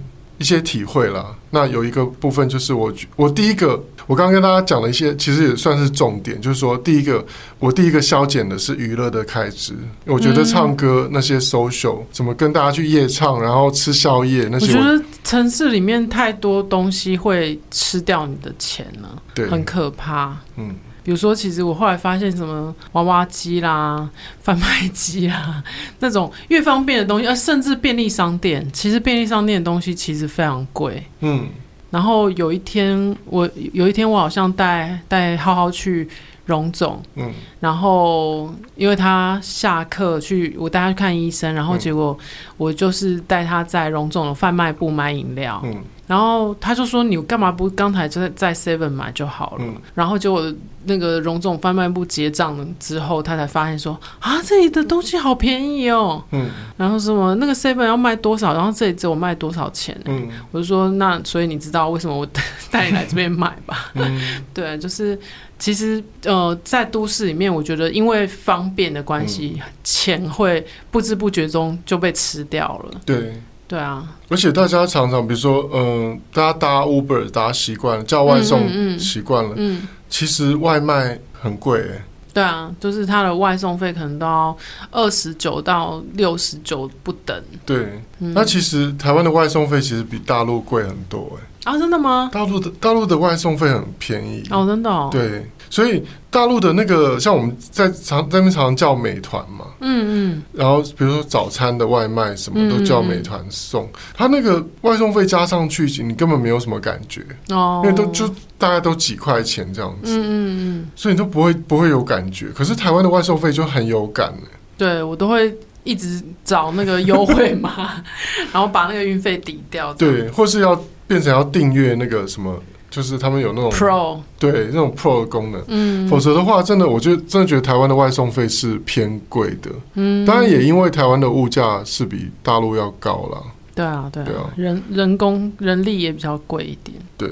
一些体会啦，那有一个部分就是我我第一个，我刚刚跟大家讲了一些，其实也算是重点，就是说第一个，我第一个削减的是娱乐的开支。我觉得唱歌那些 social，怎么跟大家去夜唱，然后吃宵夜那些，我觉得城市里面太多东西会吃掉你的钱了，对，很可怕，嗯。比如说，其实我后来发现什么娃娃机啦、贩卖机啦，*laughs* 那种越方便的东西，呃，甚至便利商店，其实便利商店的东西其实非常贵。嗯。然后有一天，我有一天我好像带带浩浩去荣总，嗯。然后因为他下课去，我带他去看医生，然后结果我就是带他在荣总的贩卖部买饮料，嗯。然后他就说：“你干嘛不刚才就在在 Seven 买就好了？”嗯、然后结果那个荣总贩卖部结账之后，他才发现说：“啊，这里的东西好便宜哦。”嗯，然后什么那个 Seven 要卖多少？然后这里只有卖多少钱？嗯，我就说：“那所以你知道为什么我带你来这边买吧？”嗯，*laughs* 对，就是其实呃，在都市里面，我觉得因为方便的关系，嗯、钱会不知不觉中就被吃掉了。对。对啊，而且大家常常，比如说，嗯、呃，大家搭 Uber，大家习惯了叫外送，习惯了，嗯，嗯，其实外卖很贵，哎，对啊，就是它的外送费可能都要二十九到六十九不等，对，嗯、那其实台湾的外送费其实比大陆贵很多，哎，啊，真的吗？大陆的大陆的外送费很便宜，哦，真的、哦，对。所以大陆的那个，像我们在常在那边常常叫美团嘛，嗯嗯，然后比如说早餐的外卖什么都叫美团送，他那个外送费加上去，你根本没有什么感觉。哦，因为都就大概都几块钱这样子，嗯嗯，所以你都不会不会有感觉。可是台湾的外送费就很有感，对我都会一直找那个优惠码，*laughs* 然后把那个运费抵掉，对，或是要变成要订阅那个什么。就是他们有那种 Pro，对，那种 Pro 的功能，嗯，否则的话，真的，我觉得真的觉得台湾的外送费是偏贵的，嗯，当然也因为台湾的物价是比大陆要高啦，对啊，对啊，对啊，人人工人力也比较贵一点，对，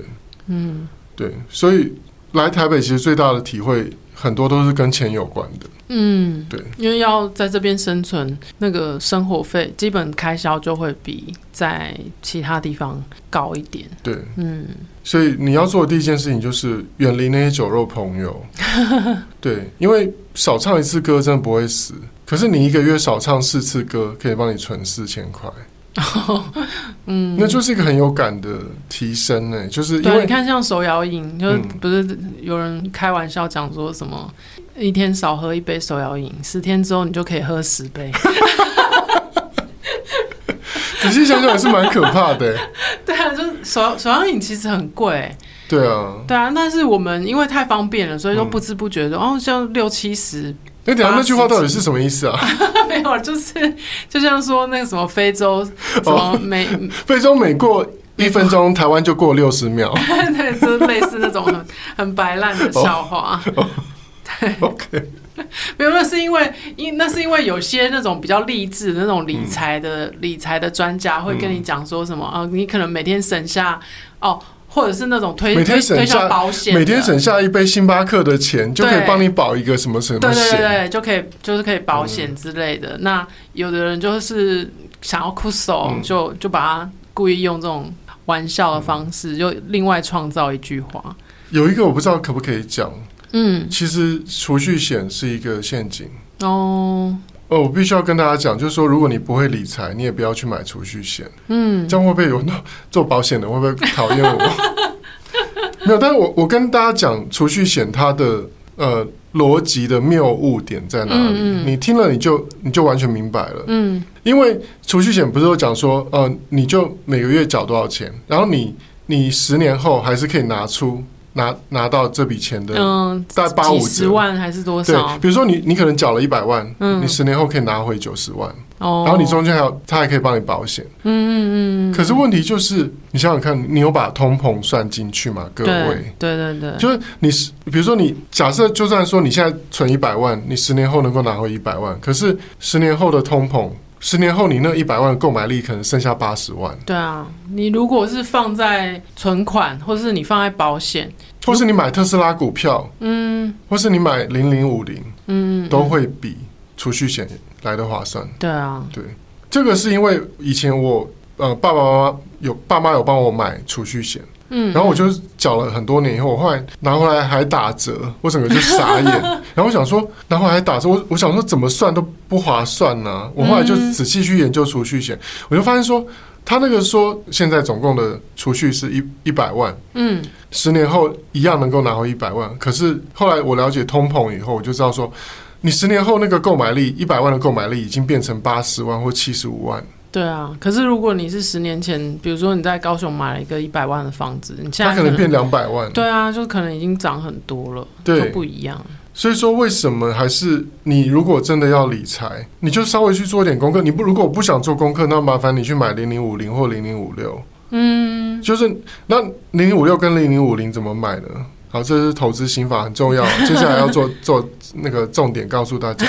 嗯，对，所以来台北其实最大的体会很多都是跟钱有关的。嗯，对，因为要在这边生存，那个生活费基本开销就会比在其他地方高一点。对，嗯，所以你要做的第一件事情就是远离那些酒肉朋友。*laughs* 对，因为少唱一次歌真的不会死，可是你一个月少唱四次歌，可以帮你存四千块。*laughs* 嗯，那就是一个很有感的提升呢，就是因为对，你看像手摇饮，就是不是有人开玩笑讲说什么？一天少喝一杯手摇饮，十天之后你就可以喝十杯。仔细想想也是蛮可怕的。*laughs* 对啊，就手手摇饮其实很贵。对啊，对啊，但是我们因为太方便了，所以说不知不觉的、嗯、哦，像六七十。哎，等下那句话到底是什么意思啊？*laughs* 没有，就是就像说那个什么非洲什么每、哦、非洲每过一分钟，*laughs* 台湾就过六十秒。对，就是类似那种很很白烂的笑话。哦哦 *laughs* OK，没有，那是因为因那是因为有些那种比较励志的那种理财的、嗯、理财的专家会跟你讲说什么啊、你可能每天省下哦，或者是那种推每天省下保险，每天省下一杯星巴克的钱就可以帮你保一个什么什么险，对对对对，就可以就是可以保险之类的、嗯。那有的人就是想要酷手、嗯，就就把他故意用这种玩笑的方式，就另外创造一句话。有一个我不知道可不可以讲。嗯，其实储蓄险是一个陷阱哦。哦，我必须要跟大家讲，就是说，如果你不会理财，你也不要去买储蓄险。嗯，这样会不会有那做保险的会不会讨厌我？*laughs* 没有，但是我我跟大家讲，储蓄险它的呃逻辑的谬误点在哪里？嗯嗯，你听了你就你就完全明白了。嗯，因为储蓄险不是都讲说，呃，你就每个月缴多少钱，然后你你十年后还是可以拿出。拿拿到这笔钱的，嗯，大概八五十万还是多少？对，比如说你你可能缴了一百万，嗯，你十年后可以拿回九十万，哦，然后你中间还有他还可以帮你保险，嗯嗯嗯。可是问题就是，你想想看，你有把通膨算进去吗？各位，对对对，就是你是比如说你假设就算说你现在存一百万，你十年后能够拿回一百万，可是十年后的通膨。十年后，你那一百万购买力可能剩下八十万。对啊，你如果是放在存款，或是你放在保险，或是你买特斯拉股票，嗯，或是你买零零五零，嗯，都会比储蓄险来的划算。对啊，对，这个是因为以前我呃爸爸妈妈有爸妈有帮我买储蓄险。嗯，然后我就缴了很多年以后，我后来拿回来还打折，我整个就傻眼。*laughs* 然后我想说，拿回来还打折，我我想说怎么算都不划算呢、啊。我后来就仔细去研究储蓄险，我就发现说，他那个说现在总共的储蓄是一一百万，嗯，十年后一样能够拿回一百万。可是后来我了解通膨以后，我就知道说，你十年后那个购买力一百万的购买力已经变成八十万或七十五万。对啊，可是如果你是十年前，比如说你在高雄买了一个一百万的房子，你现在它可能变两百万。对啊，就可能已经涨很多了，对，就不一样。所以说，为什么还是你如果真的要理财，你就稍微去做一点功课。你不如果我不想做功课，那麻烦你去买零零五零或零零五六。嗯，就是那零零五六跟零零五零怎么买呢？好，这是投资心法很重要。*laughs* 接下来要做做那个重点，告诉大家，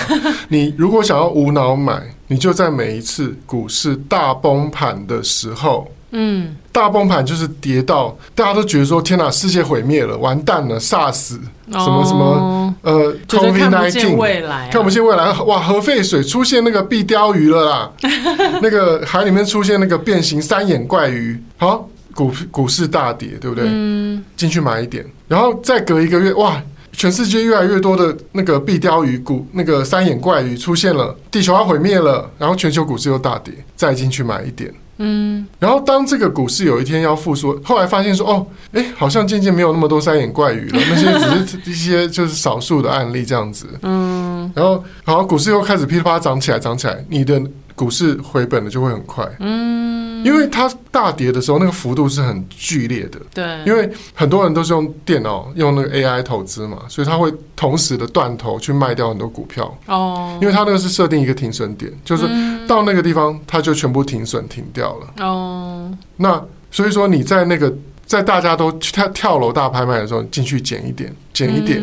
你如果想要无脑买，你就在每一次股市大崩盘的时候，嗯，大崩盘就是跌到大家都觉得说天哪，世界毁灭了，完蛋了，SARS，什么什么呃，COVID-19，看不见未来，看不见未来，哇，核废水出现那个壁鯛鱼了啦，*laughs* 那个海里面出现那个变形三眼怪鱼，好。股股市大跌，对不对？嗯，进去买一点，然后再隔一个月，哇，全世界越来越多的那个壁鯛鱼、股那个三眼怪鱼出现了，地球要毁灭了，然后全球股市又大跌，再进去买一点，嗯，然后当这个股市有一天要复苏，后来发现说，哦，哎，好像渐渐没有那么多三眼怪鱼了，那些只是一些就是少数的案例这样子，嗯，然后好，股市又开始噼里啪啦涨起来，涨起来，你的股市回本的就会很快，嗯。因为它大跌的时候，那个幅度是很剧烈的。对，因为很多人都是用电脑用那个 AI 投资嘛，所以他会同时的断头去卖掉很多股票。哦，因为他那个是设定一个停损点，就是到那个地方，它就全部停损停掉了。哦，那所以说你在那个在大家都跳跳楼大拍卖的时候，进去减一点，减一点，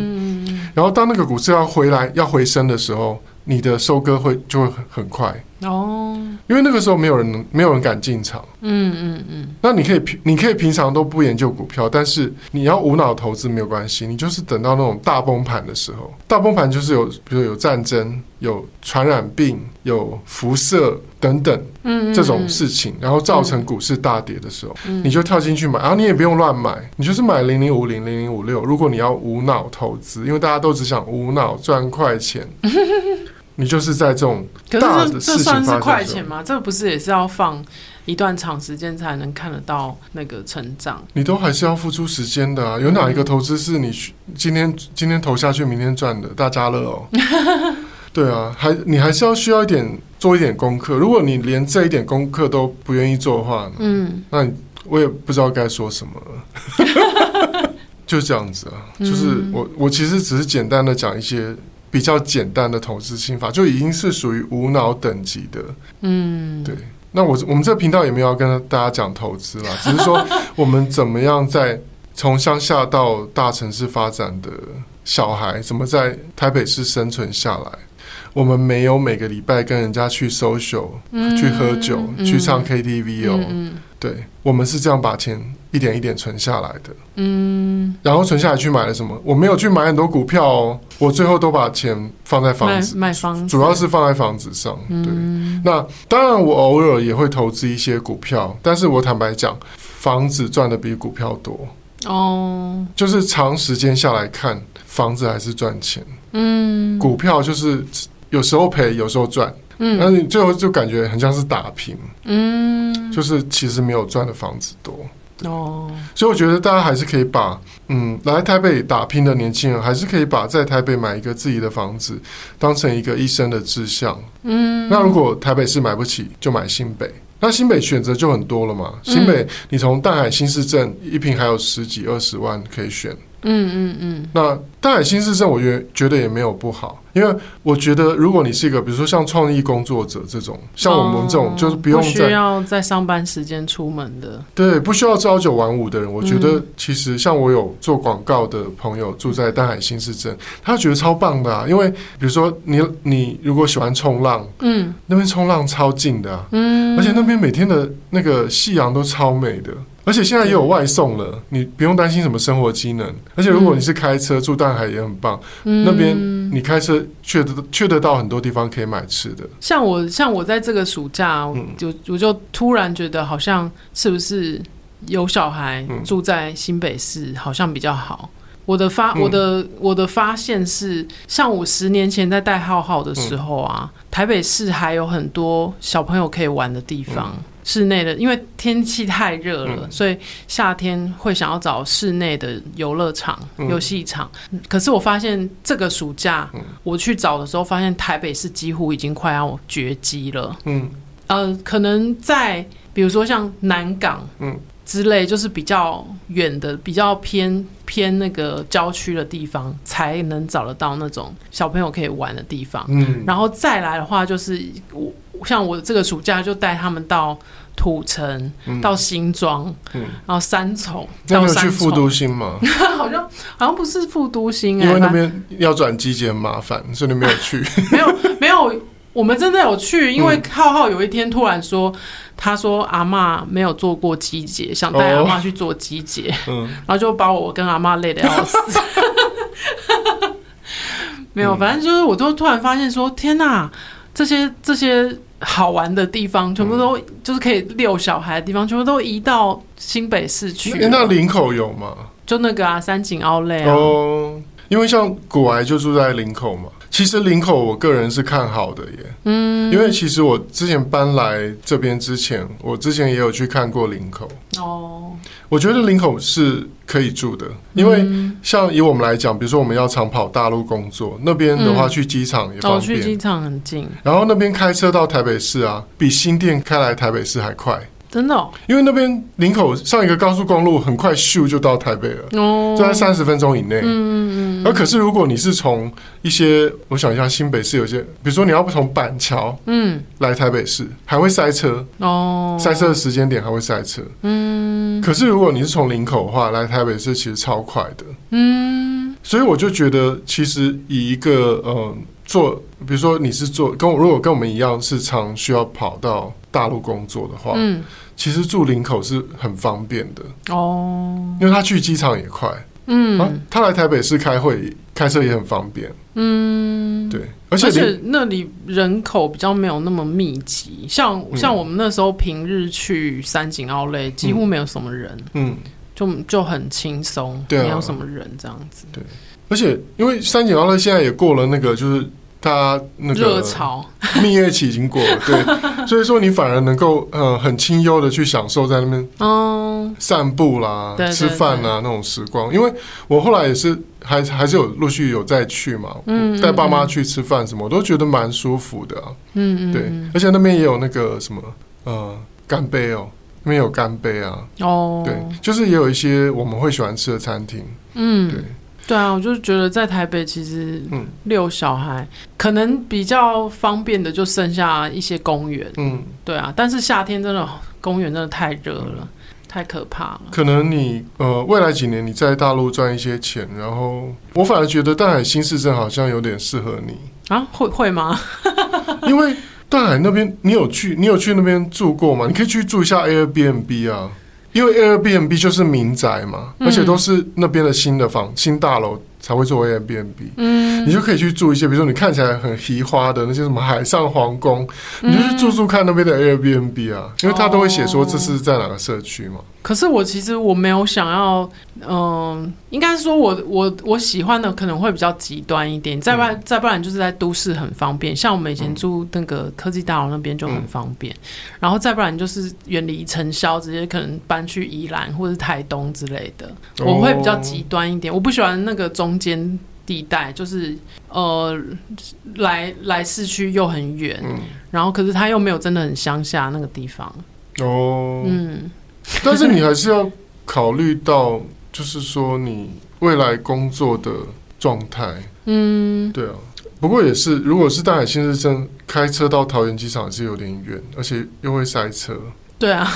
然后当那个股市要回来要回升的时候，你的收割会就会很很快。哦，因为那个时候没有人没有人敢进场。嗯嗯嗯。那你可以平你可以平常都不研究股票，但是你要无脑投资没有关系，你就是等到那种大崩盘的时候，大崩盘就是有比如有战争、有传染病、有辐射等等，嗯这种事情，然后造成股市大跌的时候，你就跳进去买，然后你也不用乱买，你就是买零零五零零零五六。如果你要无脑投资，因为大家都只想无脑赚快钱。*laughs* 你就是在这种大的事情发生的时候，可是这算是快钱吗？这不是也是要放一段长时间才能看得到那个成长？你都还是要付出时间的啊！有哪一个投资是你今天今天投下去，明天赚的？大家乐哦，*laughs* 对啊，还你还是要需要一点做一点功课。如果你连这一点功课都不愿意做的话，嗯，那你我也不知道该说什么了。*laughs* 就这样子啊，就是我我其实只是简单的讲一些。比较简单的投资心法就已经是属于无脑等级的，嗯，对。那我我们这个频道也没有要跟大家讲投资啦，*laughs* 只是说我们怎么样在从乡下到大城市发展的小孩，怎么在台北市生存下来。我们没有每个礼拜跟人家去 social，嗯，去喝酒，嗯，去唱 KTV 哦。嗯，对，我们是这样把钱。一点一点存下来的，嗯，然后存下来去买了什么？我没有去买很多股票哦，我最后都把钱放在房子，买房子，主要是放在房子上。对，嗯，那当然我偶尔也会投资一些股票，但是我坦白讲，房子赚的比股票多。哦，就是长时间下来看，房子还是赚钱，嗯，股票就是有时候赔，有时候赚。嗯，那你最后就感觉很像是打平，嗯，就是其实没有赚的房子多。哦，所以我觉得大家还是可以把，嗯，来台北打拼的年轻人，还是可以把在台北买一个自己的房子，当成一个一生的志向。嗯，那如果台北市买不起，就买新北。那新北选择就很多了嘛。新北，你从淡海新市镇一平还有十几二十万可以选。嗯嗯嗯嗯。那淡海新市镇，我觉觉得也没有不好。因为我觉得，如果你是一个，比如说像创意工作者这种，像我们这种，就是不用在、哦、不需要在上班时间出门的，对，不需要朝九晚五的人，我觉得其实像我有做广告的朋友住在淡海新市镇，他觉得超棒的啊。因为比如说你你如果喜欢冲浪，嗯，那边冲浪超近的，啊，嗯，而且那边每天的那个夕阳都超美的。而且现在也有外送了，你不用担心什么生活机能。而且如果你是开车住淡海也很棒，嗯、那边你开车去得去得到很多地方可以买吃的。像我像我在这个暑假，嗯、就我就突然觉得好像是不是有小孩住在新北市好像比较好。我的发我的我的发现是，像我十年前在带浩浩的时候啊，台北市还有很多小朋友可以玩的地方。室内的，因为天气太热了，嗯，所以夏天会想要找室内的游乐场、游戏场。可是我发现这个暑假，嗯，我去找的时候，发现台北市几乎已经快要绝迹了。嗯，呃，可能在比如说像南港，嗯之类，就是比较远的、比较偏偏那个郊区的地方，才能找得到那种小朋友可以玩的地方。嗯，然后再来的话，就是我。像我这个暑假就带他们到土城，嗯、到新庄，嗯，然后三重。那你有去复都心吗？*laughs* 好像好像不是复都心，欸，因为那边要转机捷很麻烦，所以你没有去。*laughs* 没有没有，我们真的有去，因为浩浩有一天突然说，他说阿妈没有做过机捷，想带阿妈去做机捷，嗯，然后就把我跟阿妈累得要死。*laughs* 没有，反正就是我都突然发现说，天哪，这些这些。好玩的地方，全部都就是可以遛小孩的地方，全部都移到新北市去。那林口有吗？就那个啊，三井奥莱啊。哦，因为像古癌就住在林口嘛。其实林口，我个人是看好的耶。嗯，因为其实我之前搬来这边之前，我之前也有去看过林口。哦，我觉得林口是可以住的，因为像以我们来讲，比如说我们要常跑大陆工作，那边的话去机场也方便，去机场很近。然后那边开车到台北市啊，比新店开来台北市还快。真的，哦，因为那边林口上一个高速公路很快咻就到台北了，哦，就在三十分钟以内。嗯嗯嗯。而可是如果你是从一些，我想一下，新北市有些，比如说你要不从板桥，嗯，来台北市还会塞车哦，塞车的时间点还会塞车。嗯。可是如果你是从林口的话来台北市，其实超快的。嗯。所以我就觉得，其实以一个呃做，比如说你是做跟我如果跟我们一样是常需要跑到大陆工作的话，嗯，其实住林口是很方便的。哦，因为他去机场也快，嗯、啊，他来台北市开会开车也很方便，嗯，对，而且，而且那里人口比较没有那么密集，像像我们那时候平日去三井奥莱几乎没有什么人，嗯。嗯。就就很轻松，对啊，没有什么人这样子。对，而且因为三井奥莱现在也过了那个，就是它那个热潮蜜月期已经过了，对，*laughs* 所以说你反而能够呃很清幽的去享受在那边嗯散步啦、对对对吃饭啊那种时光。因为我后来也是还还是有陆续有再去嘛，嗯，带爸妈去吃饭什么，我都觉得蛮舒服的啊。嗯嗯，对，而且那边也有那个什么呃干杯哦。那边有干杯啊！哦，对，就是也有一些我们会喜欢吃的餐厅。嗯，对，对啊，我就觉得在台北其实，嗯，遛小孩可能比较方便的就剩下一些公园。嗯，对啊，但是夏天真的公园真的太热了，嗯，太可怕了。可能你呃未来几年你在大陆赚一些钱，然后我反而觉得淡海新市镇好像有点适合你啊？会会吗？*laughs* 因为。淡海那边，你有去？你有去那边住过吗？你可以去住一下 Airbnb 啊，因为 Airbnb 就是民宅嘛，而且都是那边的新的房、新大楼。才会做 Airbnb，嗯，你就可以去住一些，比如说你看起来很奇花的那些什么海上皇宫，嗯，你就去住住看那边的 Airbnb 啊，因为他都会写说这是在哪个社区嘛。可是我其实我没有想要，嗯、呃，应该是说我我我喜欢的可能会比较极端一点，再不然再不然就是在都市很方便，像我们以前住那个科技大楼那边就很方便，嗯，然后再不然就是远离尘嚣，直接可能搬去宜兰或者是台东之类的，我会比较极端一点，我不喜欢那个中。中间地带就是呃，来来市区又很远，嗯，然后可是他又没有真的很乡下那个地方。哦，嗯，*laughs* 但是你还是要考虑到，就是说你未来工作的状态，嗯，对啊，不过也是，如果是大海新市镇，开车到桃园机场也是有点远，而且又会塞车，对啊，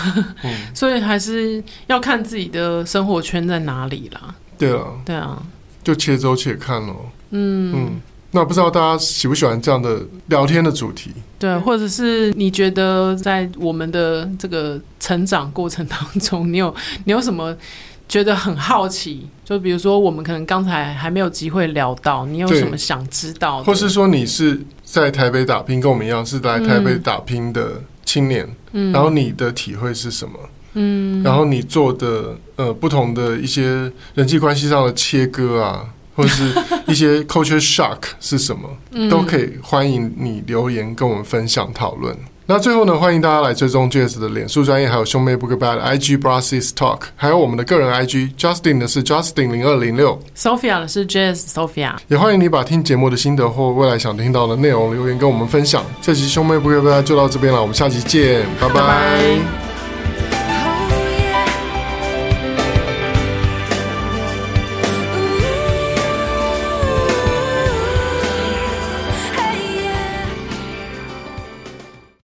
嗯，*laughs* 所以还是要看自己的生活圈在哪里啦，对啊，对啊。就且走且看喽。嗯。嗯，那不知道大家喜不喜欢这样的聊天的主题？对，或者是你觉得在我们的这个成长过程当中，*laughs* 你有你有什么觉得很好奇？就比如说，我们可能刚才还没有机会聊到，你有什么想知道的？或是说你是在台北打拼，跟我们一样是来台北打拼的青年，嗯，然后你的体会是什么？嗯，然后你做的呃不同的一些人际关系上的切割啊，或者是一些 culture shock 是什么，*laughs* 嗯，都可以欢迎你留言跟我们分享讨论。那最后呢，欢迎大家来追踪 Jazz 的脸书专业，还有兄妹不告白的 IG brases Talk，还有我们的个人 IG Justin 的是 Justin 零二零六，Sophia 的是 Jazz Sophia。也欢迎你把听节目的心得或未来想听到的内容留言跟我们分享。这期兄妹不告白就到这边了，我们下期见，拜拜。